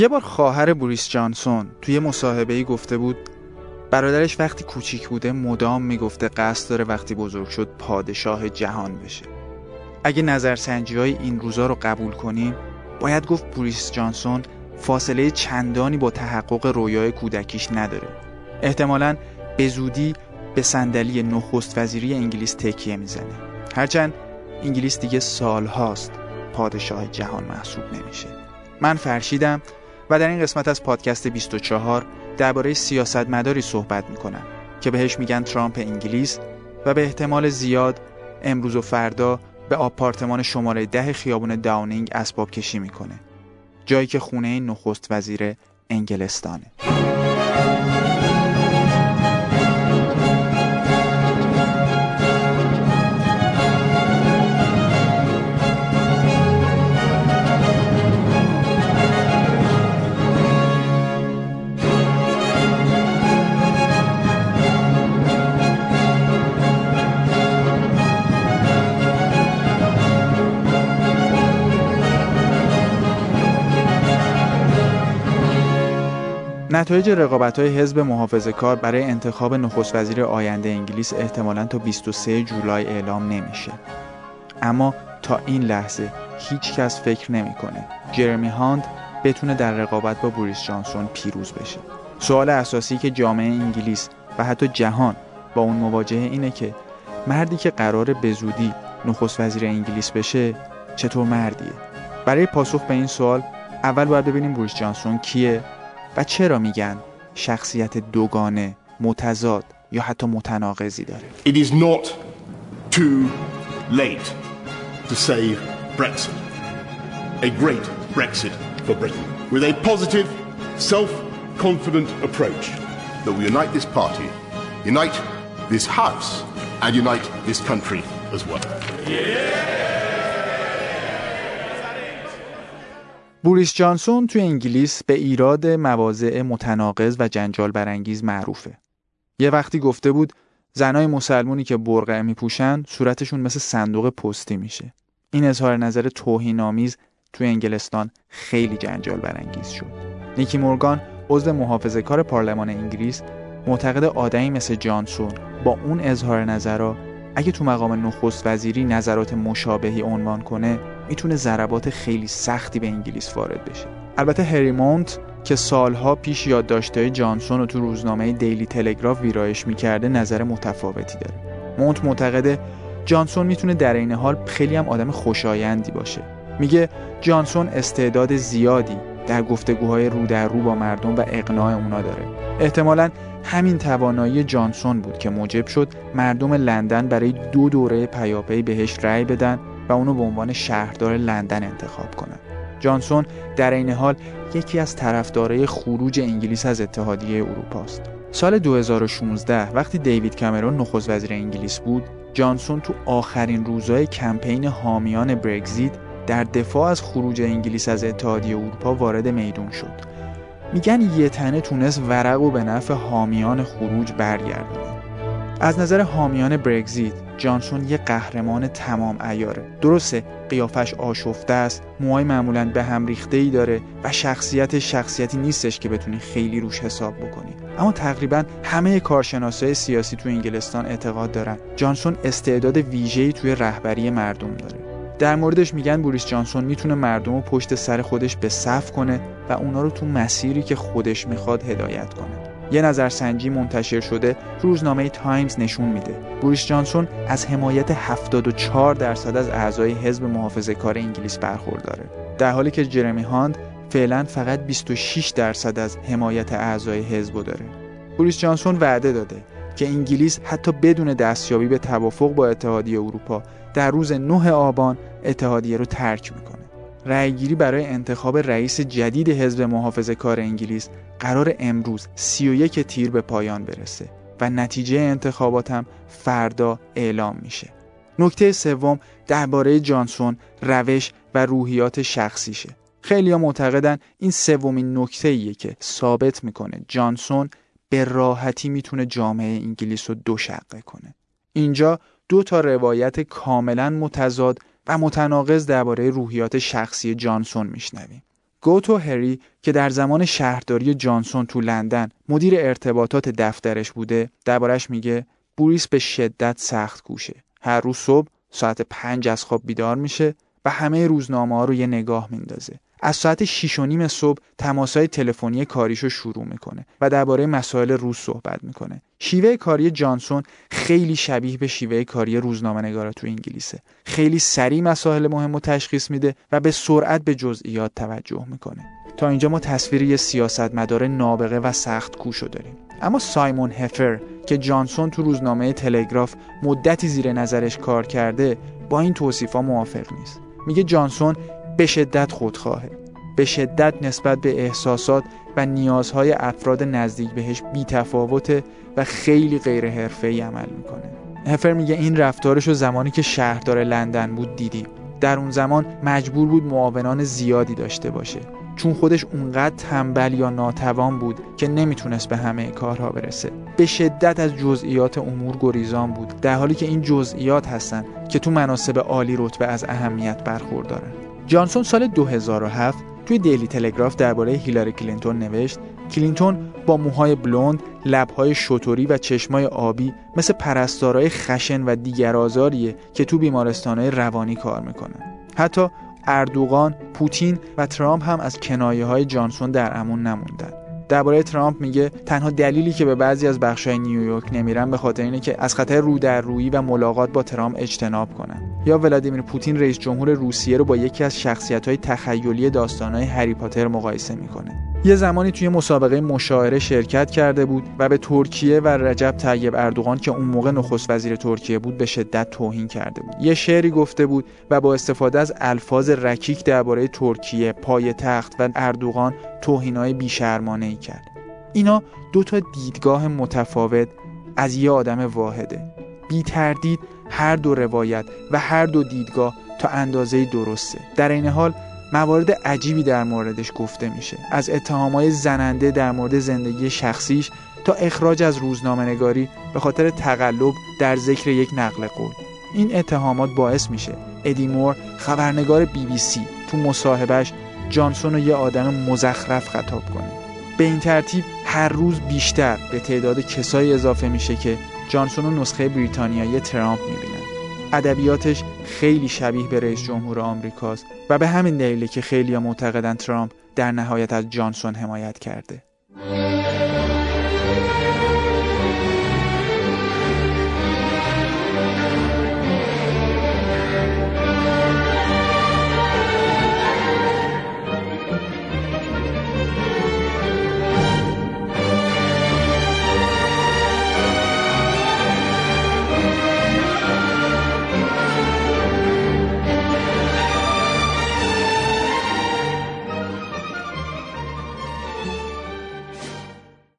یه بار خواهر بوریس جانسون توی مصاحبه ای گفته بود برادرش وقتی کوچیک بوده مدام می‌گفته قصد داره وقتی بزرگ شد پادشاه جهان بشه. اگه نظرسنجی های این روزا رو قبول کنیم باید گفت بوریس جانسون فاصله چندانی با تحقق رویای کودکیش نداره. احتمالا به زودی به صندلی نخست وزیری انگلیس تکیه می‌زنه. هرچند انگلیس دیگه سال هاست پادشاه جهان محسوب نمیشه. من فرشیدم و در این قسمت از پادکست 24 درباره سیاستمداری صحبت می‌کنم که بهش میگن ترامپ انگلیس و به احتمال زیاد امروز و فردا به آپارتمان شماره ده خیابون داونینگ اسباب کشی می‌کنه جایی که خونه نخست وزیر انگلستانه. نتایج رقابت های حزب محافظه کار برای انتخاب نخست وزیر آینده انگلیس احتمالا تا 23 جولای اعلام نمیشه. اما تا این لحظه هیچ کس فکر نمی‌کنه جرمی هاند بتونه در رقابت با بوریس جانسون پیروز بشه. سوال اساسی که جامعه انگلیس و حتی جهان با اون مواجهه اینه که مردی که قرار به زودی نخست وزیر انگلیس بشه چطور مردیه؟ برای پاسخ به این سوال اول باید ببینیم بوریس جانسون کیه؟ و چرا میگن شخصیت دوگانه متضاد یا حتی متناقضی داره It is not too late to save Brexit. A great Brexit for Britain. With a positive, self-confident approach that will unite this party, unite this house, and unite this country as well. بوریس جانسون توی انگلیس به ایراد مواضع متناقض و جنجال برانگیز معروفه. یه وقتی گفته بود زنای مسلمونی که برقع میپوشن صورتشون مثل صندوق پستی میشه. این اظهار نظر توهین‌آمیز توی انگلستان خیلی جنجال برانگیز شد. نیکی مورگان عضو محافظه کار پارلمان انگلیس معتقد آدمی مثل جانسون با اون اظهار نظرها اگه تو مقام نخست وزیری نظرات مشابهی عنوان کنه می‌تونه ضربات خیلی سختی به انگلیس وارد بشه. البته هری مونت که سالها پیش یادداشت‌های جانسون رو تو روزنامه دیلی تلگراف ویرایش می‌کرده نظر متفاوتی داره. مونت معتقده جانسون می‌تونه در این حال خیلی هم آدم خوشایندی باشه. میگه جانسون استعداد زیادی در گفتگوهای رو در رو با مردم و اقناع اونا داره. احتمالا همین توانایی جانسون بود که موجب شد مردم لندن برای دو دوره پیاپی بهش رأی بدن و اونو به عنوان شهردار لندن انتخاب کنن. جانسون در این حال یکی از طرفدارای خروج انگلیس از اتحادیه اروپا است. سال 2016 وقتی دیوید کامرون نخست وزیر انگلیس بود جانسون تو آخرین روزهای کمپین حامیان برگزیت در دفاع از خروج انگلیس از اتحادیه اروپا وارد میدون شد. میگن یه تنه تونست ورق و به نفع حامیان خروج برگردونه. از نظر حامیان برگزیت جانسون یه قهرمان تمام ایاره درسته قیافش آشفته است موهای معمولا به هم ریخته ای داره و شخصیت شخصیتی نیستش که بتونی خیلی روش حساب بکنی. اما تقریبا همه کارشناسای سیاسی تو انگلستان اعتقاد دارن جانسون استعداد ویژه‌ای توی رهبری مردم داره. در موردش میگن بوریس جانسون می‌تونه مردم رو پشت سر خودش به صف کنه و اونا رو تو مسیری که خودش می‌خواد هدایت کنه. یه نظرسنجی منتشر شده روزنامه تایمز نشون میده. بوریس جانسون از حمایت 74 درصد از اعضای حزب محافظه کار انگلیس برخورداره. در حالی که جرمی هانت فعلا فقط 26 درصد از حمایت اعضای حزب داره. بوریس جانسون وعده داده که انگلیس حتی بدون دستیابی به توافق با اتحادیه اروپا در روز 9 آبان اتحادیه رو ترک می‌کنه. رأیگیری برای انتخاب رئیس جدید حزب محافظه کار انگلیس قرار امروز 31 تیر به پایان برسه و نتیجه انتخابات هم فردا اعلام میشه. نکته سوم درباره جانسون روش و روحیات شخصیشه. خیلی معتقدن این سومین نکته ایه که ثابت می‌کنه جانسون به راحتی می‌تونه جامعه انگلیس رو دو شقه کنه. اینجا دو تا روایت کاملا متضاد و متناقض درباره روحیات شخصی جانسون میشنویم. گوتو هری که در زمان شهرداری جانسون تو لندن مدیر ارتباطات دفترش بوده دربارش میگه بوریس به شدت سخت کوشه هر روز صبح ساعت پنج از خواب بیدار میشه و همه روزنامه ها رو یه نگاه میندازه از ساعت 6 و نیم صبح تماسهای تلفنی کاریشو شروع می‌کنه و درباره مسائل روز صحبت می‌کنه. شیوه کاری جانسون خیلی شبیه به شیوه کاری روزنامه نگارا تو انگلیسه. خیلی سریع مسائل مهم رو تشخیص میده و به سرعت به جزئیات توجه می‌کنه. تا اینجا ما تصویر یه سیاستمدار نابغه و سخت کوشو داریم. اما سایمون هفر که جانسون تو روزنامه تلگراف مدتی زیر نظرش کار کرده با این توصیفا موافق نیست. میگه جانسون به شدت خودخواهه. به شدت نسبت به احساسات و نیازهای افراد نزدیک بهش بیتفاوته و خیلی غیر حرفه‌ای عمل می‌کنه. هفر میگه این رفتارش رو زمانی که شهردار لندن بود دیدیم. در اون زمان مجبور بود معاونان زیادی داشته باشه. چون خودش اونقدر تنبل یا ناتوان بود که نمی‌تونست به همه کارها برسه. به شدت از جزئیات امور گریزان بود. در حالی که این جزئیات هستن که تو مناسب عالی رتبه از اهمیت برخوردارن. جانسون سال 2007 توی دیلی تلگراف درباره هیلاری کلینتون نوشت کلینتون با موهای بلوند، لبهای شتری و چشمای آبی مثل پرستارای خشن و دیگرآزاریه که تو بیمارستانهای روانی کار می‌کنن. حتی اردوغان، پوتین و ترامپ هم از کنایه های جانسون در امون نموندن. درباره ترامپ میگه تنها دلیلی که به بعضی از بخشای نیویورک نمیرن به خاطر اینه که از خطر رو در رویی و ملاقات با ترامپ اجتناب کنن. یا ولادیمیر پوتین رئیس جمهور روسیه رو با یکی از شخصیت تخیلی داستانهای هری پاتر مقایسه می‌کنه. یه زمانی توی مسابقه مشاعره شرکت کرده بود و به ترکیه و رجب طیب اردوغان که اون موقع نخست وزیر ترکیه بود به شدت توهین کرده بود. یه شعری گفته بود و با استفاده از الفاظ رکیک درباره ترکیه پای تخت و اردوغان توهینای بیشرمانه ای کرد. اینا دو تا دیدگاه متفاوت از یه آدم واحده. بی تردید هر دو روایت و هر دو دیدگاه تا اندازه درسته. در این حال موارد عجیبی در موردش گفته میشه. از اتهامای زننده در مورد زندگی شخصیش تا اخراج از روزنامه نگاری به خاطر تقلب در ذکر یک نقل قول. این اتهامات باعث میشه ادیمور خبرنگار بی بی سی تو مصاحبهش جانسون رو یه آدم مزخرف خطاب کنه. به این ترتیب هر روز بیشتر به تعداد کسایی اضافه میشه که جانسون و نسخه بریتانیایی ترامپ می‌بینن. ادبیاتش خیلی شبیه به رئیس جمهور آمریکاست و به همین دلیله که خیلی معتقدن ترامپ در نهایت از جانسون حمایت کرده.